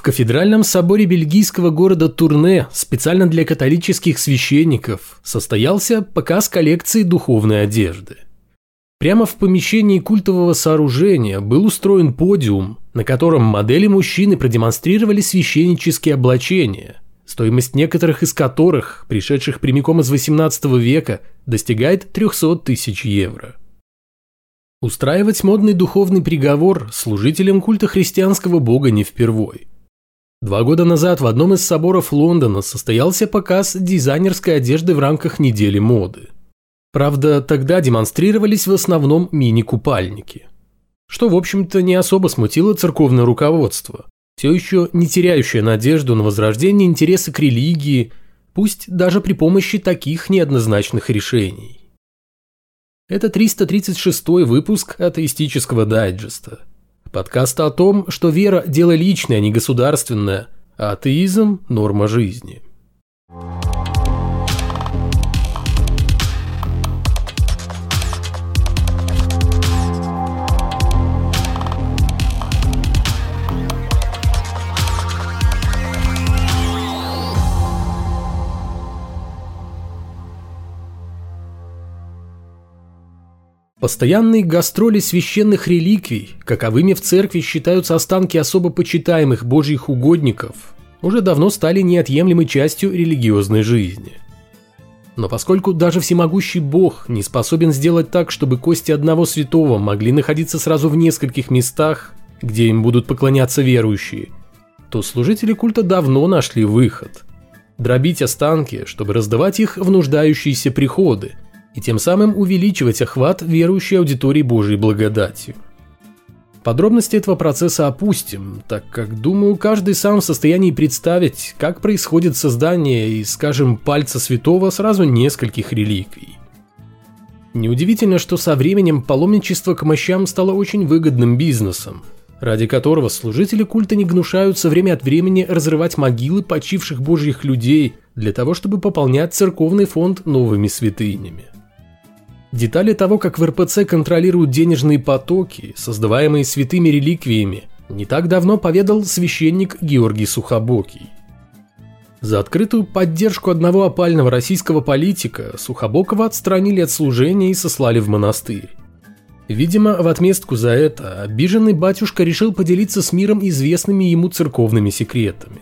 В кафедральном соборе бельгийского города Турне специально для католических священников состоялся показ коллекции духовной одежды. Прямо в помещении культового сооружения был устроен подиум, на котором модели мужчины продемонстрировали священнические облачения, стоимость некоторых из которых, пришедших прямиком из XVIII века, достигает 300 тысяч евро. Устраивать модный духовный приговор служителям культа христианского бога не впервой. Два года назад в одном из соборов Лондона состоялся показ дизайнерской одежды в рамках недели моды. Правда, тогда демонстрировались в основном мини-купальники. Что, в общем-то, не особо смутило церковное руководство, все еще не теряющее надежду на возрождение интереса к религии, пусть даже при помощи таких неоднозначных решений. Это 336 выпуск атеистического дайджеста – Подкаста о том, что вера – дело личное, а не государственное, а атеизм – норма жизни. Постоянные гастроли священных реликвий, каковыми в церкви считаются останки особо почитаемых божьих угодников, уже давно стали неотъемлемой частью религиозной жизни. Но поскольку даже всемогущий Бог не способен сделать так, чтобы кости одного святого могли находиться сразу в нескольких местах, где им будут поклоняться верующие, то служители культа давно нашли выход – дробить останки, чтобы раздавать их в нуждающиеся приходы – и тем самым увеличивать охват верующей аудитории Божьей благодатью. Подробности этого процесса опустим, так как, думаю, каждый сам в состоянии представить, как происходит создание из, скажем, пальца святого сразу нескольких реликвий. Неудивительно, что со временем паломничество к мощам стало очень выгодным бизнесом, ради которого служители культа не гнушаются время от времени разрывать могилы почивших божьих людей для того, чтобы пополнять церковный фонд новыми святынями. Детали того, как в РПЦ контролируют денежные потоки, создаваемые святыми реликвиями, не так давно поведал священник Георгий Сухобокий. За открытую поддержку одного опального российского политика Сухобокова отстранили от служения и сослали в монастырь. Видимо, в отместку за это обиженный батюшка решил поделиться с миром известными ему церковными секретами.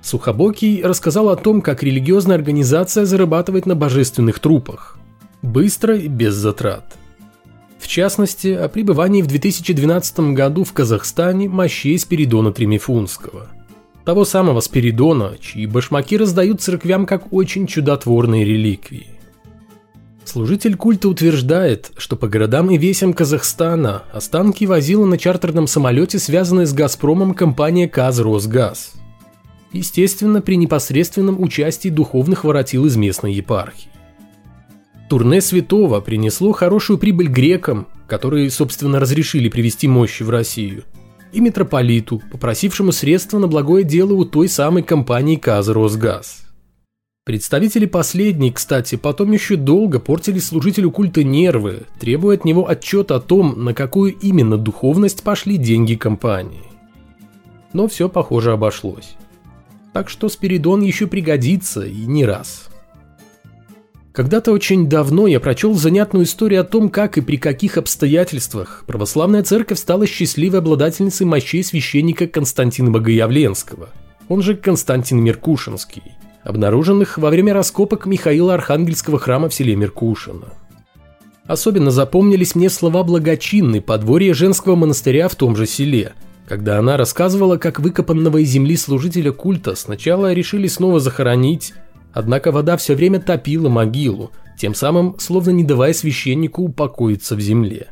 Сухобокий рассказал о том, как религиозная организация зарабатывает на божественных трупах, быстро и без затрат. В частности, о пребывании в 2012 году в Казахстане мощей Спиридона Тремифунского. Того самого Спиридона, чьи башмаки раздают церквям как очень чудотворные реликвии. Служитель культа утверждает, что по городам и весям Казахстана останки возила на чартерном самолете, связанной с «Газпромом» компания «Казросгаз». Естественно, при непосредственном участии духовных воротил из местной епархии. Турне Святого принесло хорошую прибыль грекам, которые, собственно, разрешили привести мощи в Россию, и митрополиту, попросившему средства на благое дело у той самой компании «Казросгаз». Представители последней, кстати, потом еще долго портили служителю культа нервы, требуя от него отчета о том, на какую именно духовность пошли деньги компании. Но все, похоже, обошлось. Так что Спиридон еще пригодится и не раз. Когда-то очень давно я прочел занятную историю о том, как и при каких обстоятельствах православная церковь стала счастливой обладательницей мощей священника Константина Богоявленского, он же Константин Меркушинский, обнаруженных во время раскопок Михаила Архангельского храма в селе Меркушино. Особенно запомнились мне слова благочинной подворья женского монастыря в том же селе, когда она рассказывала, как выкопанного из земли служителя культа сначала решили снова захоронить, Однако вода все время топила могилу, тем самым словно не давая священнику упокоиться в земле.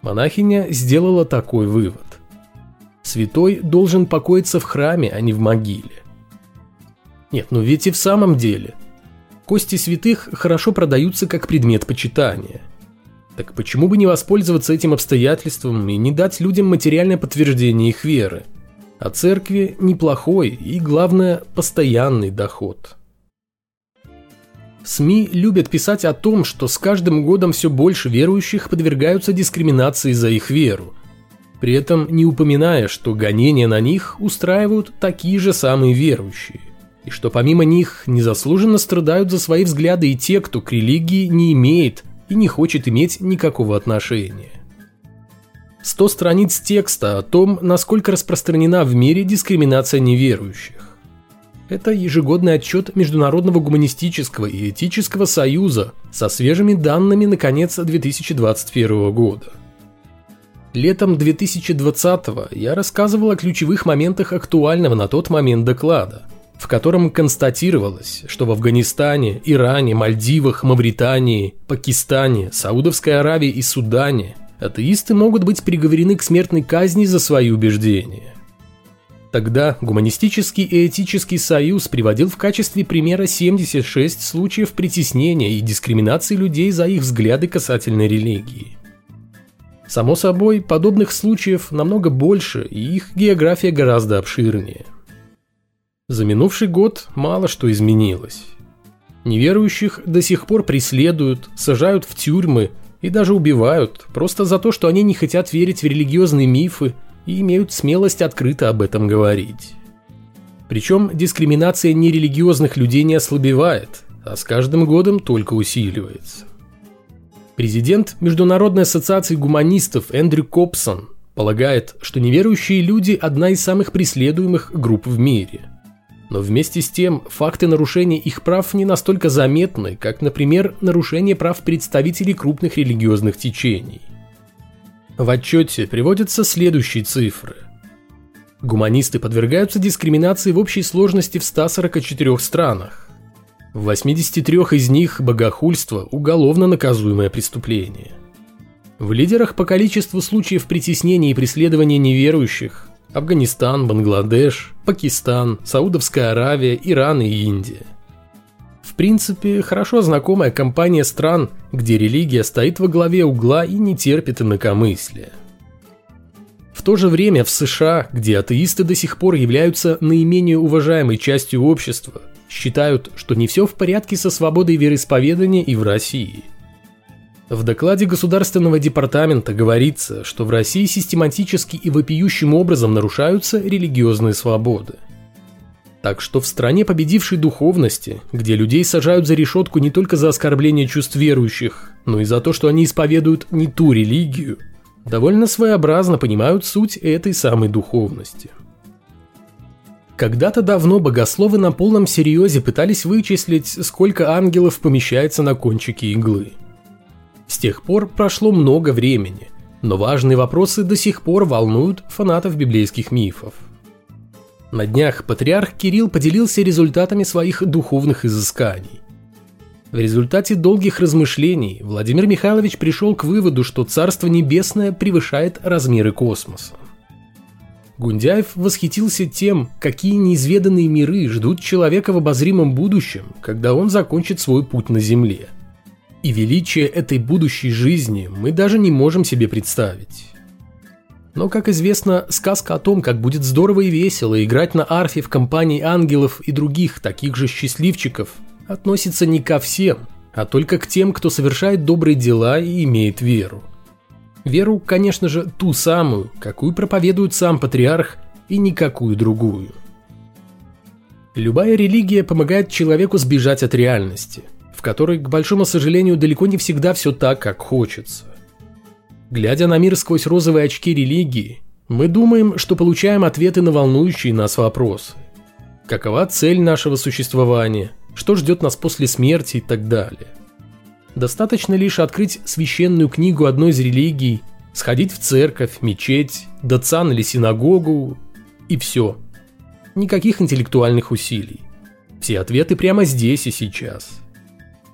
Монахиня сделала такой вывод. Святой должен покоиться в храме, а не в могиле. Нет, ну ведь и в самом деле. Кости святых хорошо продаются как предмет почитания. Так почему бы не воспользоваться этим обстоятельством и не дать людям материальное подтверждение их веры? А церкви неплохой и, главное, постоянный доход. СМИ любят писать о том, что с каждым годом все больше верующих подвергаются дискриминации за их веру. при этом не упоминая, что гонения на них устраивают такие же самые верующие, и что помимо них незаслуженно страдают за свои взгляды и те, кто к религии не имеет и не хочет иметь никакого отношения. 100 страниц текста о том, насколько распространена в мире дискриминация неверующих. Это ежегодный отчет Международного гуманистического и этического союза со свежими данными на конец 2021 года. Летом 2020 я рассказывал о ключевых моментах актуального на тот момент доклада, в котором констатировалось, что в Афганистане, Иране, Мальдивах, Мавритании, Пакистане, Саудовской Аравии и Судане атеисты могут быть приговорены к смертной казни за свои убеждения. Тогда Гуманистический и Этический союз приводил в качестве примера 76 случаев притеснения и дискриминации людей за их взгляды касательно религии. Само собой, подобных случаев намного больше, и их география гораздо обширнее. За минувший год мало что изменилось. Неверующих до сих пор преследуют, сажают в тюрьмы и даже убивают, просто за то, что они не хотят верить в религиозные мифы и имеют смелость открыто об этом говорить. Причем дискриминация нерелигиозных людей не ослабевает, а с каждым годом только усиливается. Президент Международной ассоциации гуманистов Эндрю Копсон полагает, что неверующие люди – одна из самых преследуемых групп в мире. Но вместе с тем, факты нарушения их прав не настолько заметны, как, например, нарушение прав представителей крупных религиозных течений. В отчете приводятся следующие цифры. Гуманисты подвергаются дискриминации в общей сложности в 144 странах. В 83 из них богохульство – уголовно наказуемое преступление. В лидерах по количеству случаев притеснения и преследования неверующих – Афганистан, Бангладеш, Пакистан, Саудовская Аравия, Иран и Индия. Принципе, хорошо знакомая компания стран, где религия стоит во главе угла и не терпит инакомыслия. В то же время в США, где атеисты до сих пор являются наименее уважаемой частью общества – считают, что не все в порядке со свободой вероисповедания и в России. В докладе Государственного департамента говорится, что в России систематически и вопиющим образом нарушаются религиозные свободы. Так что в стране победившей духовности, где людей сажают за решетку не только за оскорбление чувств верующих, но и за то, что они исповедуют не ту религию, довольно своеобразно понимают суть этой самой духовности – когда-то давно богословы на полном серьезе пытались вычислить, сколько ангелов помещается на кончике иглы. С тех пор прошло много времени, но важные вопросы до сих пор волнуют фанатов библейских мифов. На днях патриарх Кирилл поделился результатами своих духовных изысканий. В результате долгих размышлений Владимир Михайлович пришел к выводу, что Царство Небесное превышает размеры космоса. Гундяев восхитился тем, какие неизведанные миры ждут человека в обозримом будущем, когда он закончит свой путь на Земле. И величие этой будущей жизни мы даже не можем себе представить. Но, как известно, сказка о том, как будет здорово и весело играть на арфе в компании ангелов и других таких же счастливчиков, относится не ко всем, а только к тем, кто совершает добрые дела и имеет веру – Веру, конечно же, ту самую, какую проповедует сам патриарх, и никакую другую. Любая религия помогает человеку сбежать от реальности, в которой, к большому сожалению, далеко не всегда все так, как хочется. Глядя на мир сквозь розовые очки религии, мы думаем, что получаем ответы на волнующие нас вопросы. Какова цель нашего существования, что ждет нас после смерти и так далее. Достаточно лишь открыть священную книгу одной из религий, сходить в церковь, мечеть, дацан или синагогу, и все. Никаких интеллектуальных усилий. Все ответы прямо здесь и сейчас.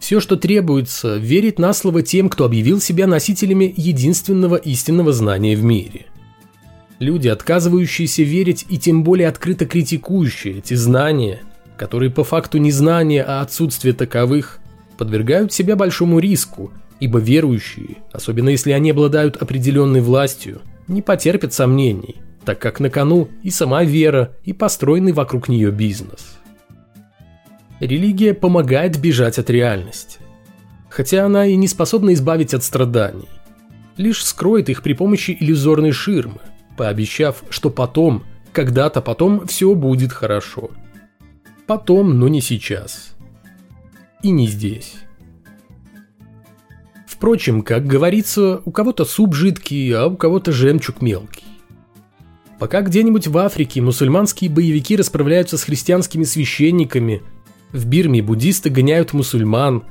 Все, что требуется, верить на слово тем, кто объявил себя носителями единственного истинного знания в мире. Люди, отказывающиеся верить и тем более открыто критикующие эти знания, которые по факту не знания, а отсутствие таковых, подвергают себя большому риску, ибо верующие, особенно если они обладают определенной властью, не потерпят сомнений, так как на кону и сама вера, и построенный вокруг нее бизнес. Религия помогает бежать от реальности, хотя она и не способна избавить от страданий, лишь скроет их при помощи иллюзорной ширмы, пообещав, что потом, когда-то потом все будет хорошо. Потом, но не сейчас. И не здесь. Впрочем, как говорится, у кого-то суп жидкий, а у кого-то жемчуг мелкий. Пока где-нибудь в Африке мусульманские боевики расправляются с христианскими священниками, в Бирме буддисты гоняют мусульман,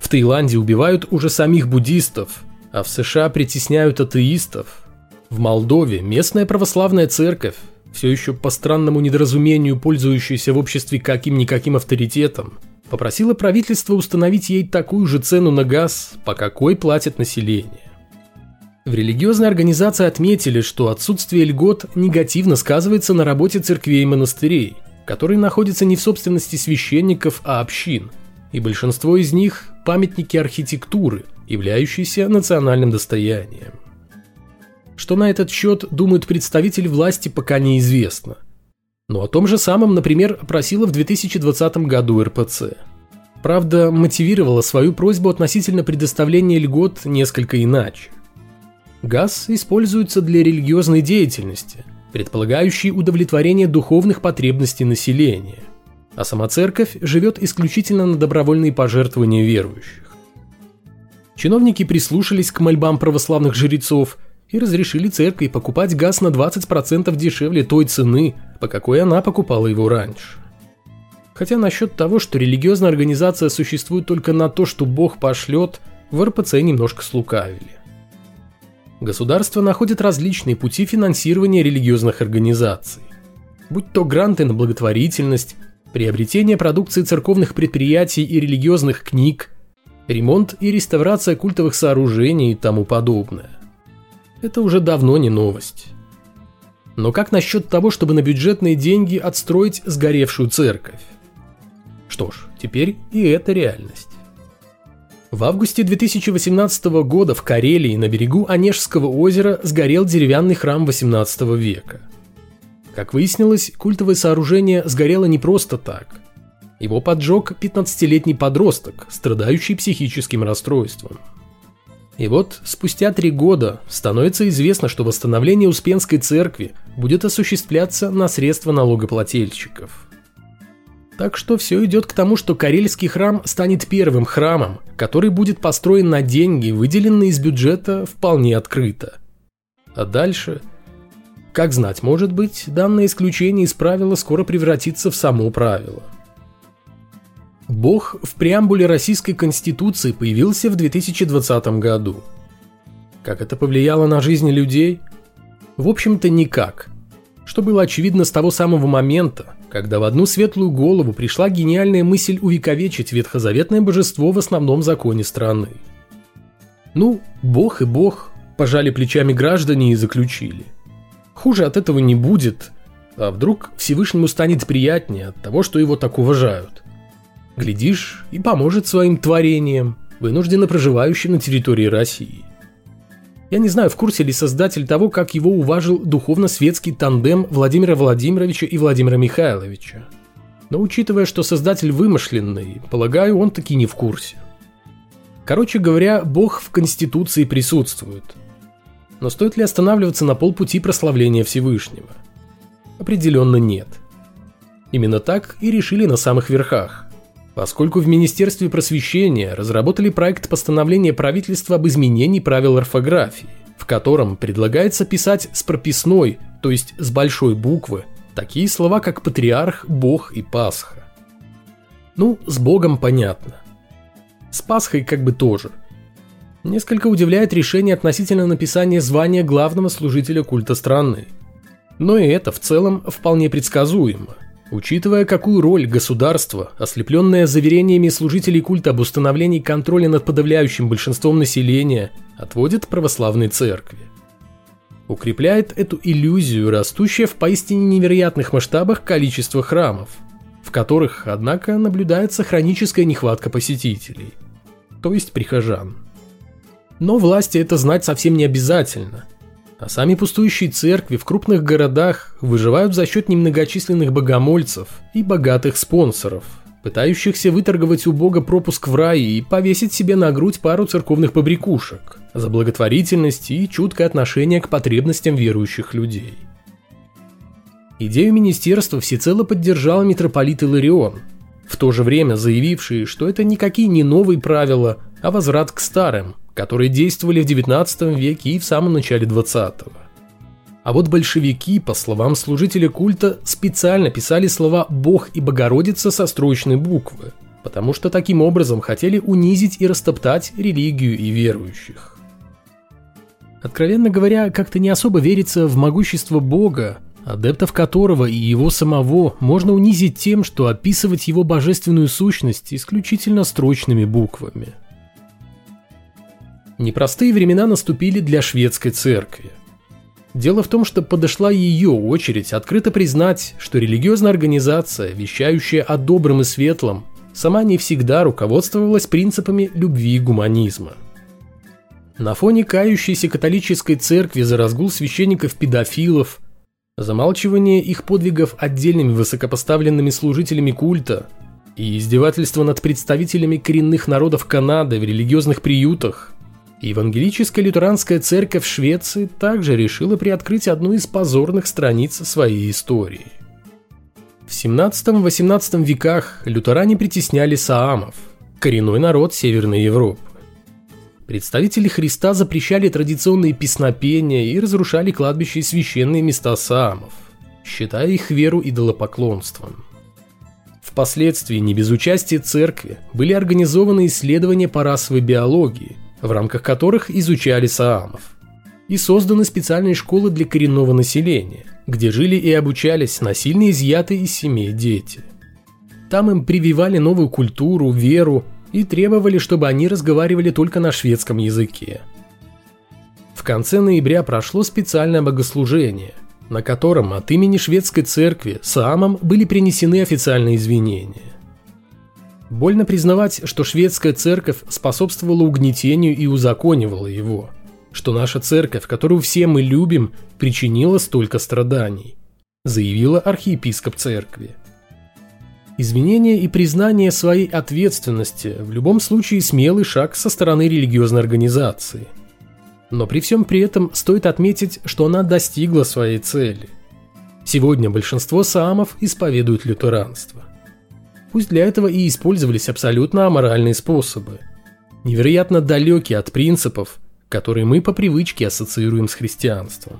в Таиланде убивают уже самих буддистов, а в США притесняют атеистов. В Молдове местная православная церковь, все еще по странному недоразумению пользующаяся в обществе каким-никаким авторитетом, попросила правительство установить ей такую же цену на газ, по какой платит население. В религиозной организации отметили, что отсутствие льгот негативно сказывается на работе церквей и монастырей, которые находятся не в собственности священников, а общин, и большинство из них – памятники архитектуры, являющиеся национальным достоянием. Что на этот счет думают представители власти, пока неизвестно – но о том же самом, например, просила в 2020 году РПЦ. Правда, мотивировала свою просьбу относительно предоставления льгот несколько иначе. Газ используется для религиозной деятельности, предполагающей удовлетворение духовных потребностей населения, а сама церковь живет исключительно на добровольные пожертвования верующих. Чиновники прислушались к мольбам православных жрецов и разрешили церкви покупать газ на 20% дешевле той цены, по какой она покупала его раньше. Хотя насчет того, что религиозная организация существует только на то, что Бог пошлет, в РПЦ немножко слукавили. Государство находит различные пути финансирования религиозных организаций. Будь то гранты на благотворительность, приобретение продукции церковных предприятий и религиозных книг, ремонт и реставрация культовых сооружений и тому подобное. Это уже давно не новость. Но как насчет того, чтобы на бюджетные деньги отстроить сгоревшую церковь? Что ж, теперь и это реальность. В августе 2018 года в Карелии на берегу Онежского озера сгорел деревянный храм 18 века. Как выяснилось, культовое сооружение сгорело не просто так. Его поджег 15-летний подросток, страдающий психическим расстройством – и вот спустя три года становится известно, что восстановление Успенской церкви будет осуществляться на средства налогоплательщиков. Так что все идет к тому, что Карельский храм станет первым храмом, который будет построен на деньги, выделенные из бюджета вполне открыто. А дальше... Как знать, может быть, данное исключение из правила скоро превратится в само правило – Бог в преамбуле Российской Конституции появился в 2020 году. Как это повлияло на жизнь людей? В общем-то никак. Что было очевидно с того самого момента, когда в одну светлую голову пришла гениальная мысль увековечить ветхозаветное божество в основном законе страны. Ну, бог и бог, пожали плечами граждане и заключили. Хуже от этого не будет, а вдруг Всевышнему станет приятнее от того, что его так уважают – Глядишь, и поможет своим творениям, вынужденно проживающим на территории России. Я не знаю, в курсе ли создатель того, как его уважил духовно-светский тандем Владимира Владимировича и Владимира Михайловича. Но учитывая, что создатель вымышленный, полагаю, он таки не в курсе. Короче говоря, Бог в Конституции присутствует. Но стоит ли останавливаться на полпути прославления Всевышнего? Определенно нет. Именно так и решили на самых верхах поскольку в Министерстве просвещения разработали проект постановления правительства об изменении правил орфографии, в котором предлагается писать с прописной, то есть с большой буквы, такие слова, как патриарх, бог и Пасха. Ну, с богом понятно. С Пасхой как бы тоже. Несколько удивляет решение относительно написания звания главного служителя культа страны. Но и это в целом вполне предсказуемо – Учитывая, какую роль государство, ослепленное заверениями служителей культа об установлении контроля над подавляющим большинством населения, отводит православной церкви. Укрепляет эту иллюзию растущее в поистине невероятных масштабах количество храмов, в которых, однако, наблюдается хроническая нехватка посетителей, то есть прихожан. Но власти это знать совсем не обязательно – а сами пустующие церкви в крупных городах выживают за счет немногочисленных богомольцев и богатых спонсоров, пытающихся выторговать у Бога пропуск в рай и повесить себе на грудь пару церковных побрякушек за благотворительность и чуткое отношение к потребностям верующих людей. Идею министерства всецело поддержал митрополит Иларион, в то же время заявивший, что это никакие не новые правила, а возврат к старым, которые действовали в XIX веке и в самом начале XX. А вот большевики, по словам служителя культа, специально писали слова «Бог» и «Богородица» со строчной буквы, потому что таким образом хотели унизить и растоптать религию и верующих. Откровенно говоря, как-то не особо верится в могущество Бога, адептов которого и его самого можно унизить тем, что описывать его божественную сущность исключительно строчными буквами. Непростые времена наступили для шведской церкви. Дело в том, что подошла ее очередь открыто признать, что религиозная организация, вещающая о добром и светлом, сама не всегда руководствовалась принципами любви и гуманизма. На фоне кающейся католической церкви за разгул священников-педофилов, замалчивание их подвигов отдельными высокопоставленными служителями культа и издевательство над представителями коренных народов Канады в религиозных приютах – Евангелическая лютеранская церковь Швеции также решила приоткрыть одну из позорных страниц своей истории. В 17-18 веках лютеране притесняли саамов, коренной народ Северной Европы. Представители Христа запрещали традиционные песнопения и разрушали кладбища и священные места саамов, считая их веру идолопоклонством. Впоследствии не без участия церкви были организованы исследования по расовой биологии – в рамках которых изучали саамов. И созданы специальные школы для коренного населения, где жили и обучались насильно изъятые из семей дети. Там им прививали новую культуру, веру и требовали, чтобы они разговаривали только на шведском языке. В конце ноября прошло специальное богослужение, на котором от имени шведской церкви Саамам были принесены официальные извинения. Больно признавать, что шведская церковь способствовала угнетению и узаконивала его, что наша церковь, которую все мы любим, причинила столько страданий, заявила архиепископ церкви. Извинение и признание своей ответственности в любом случае смелый шаг со стороны религиозной организации. Но при всем при этом стоит отметить, что она достигла своей цели. Сегодня большинство саамов исповедуют лютеранство. Пусть для этого и использовались абсолютно аморальные способы. Невероятно далекие от принципов, которые мы по привычке ассоциируем с христианством.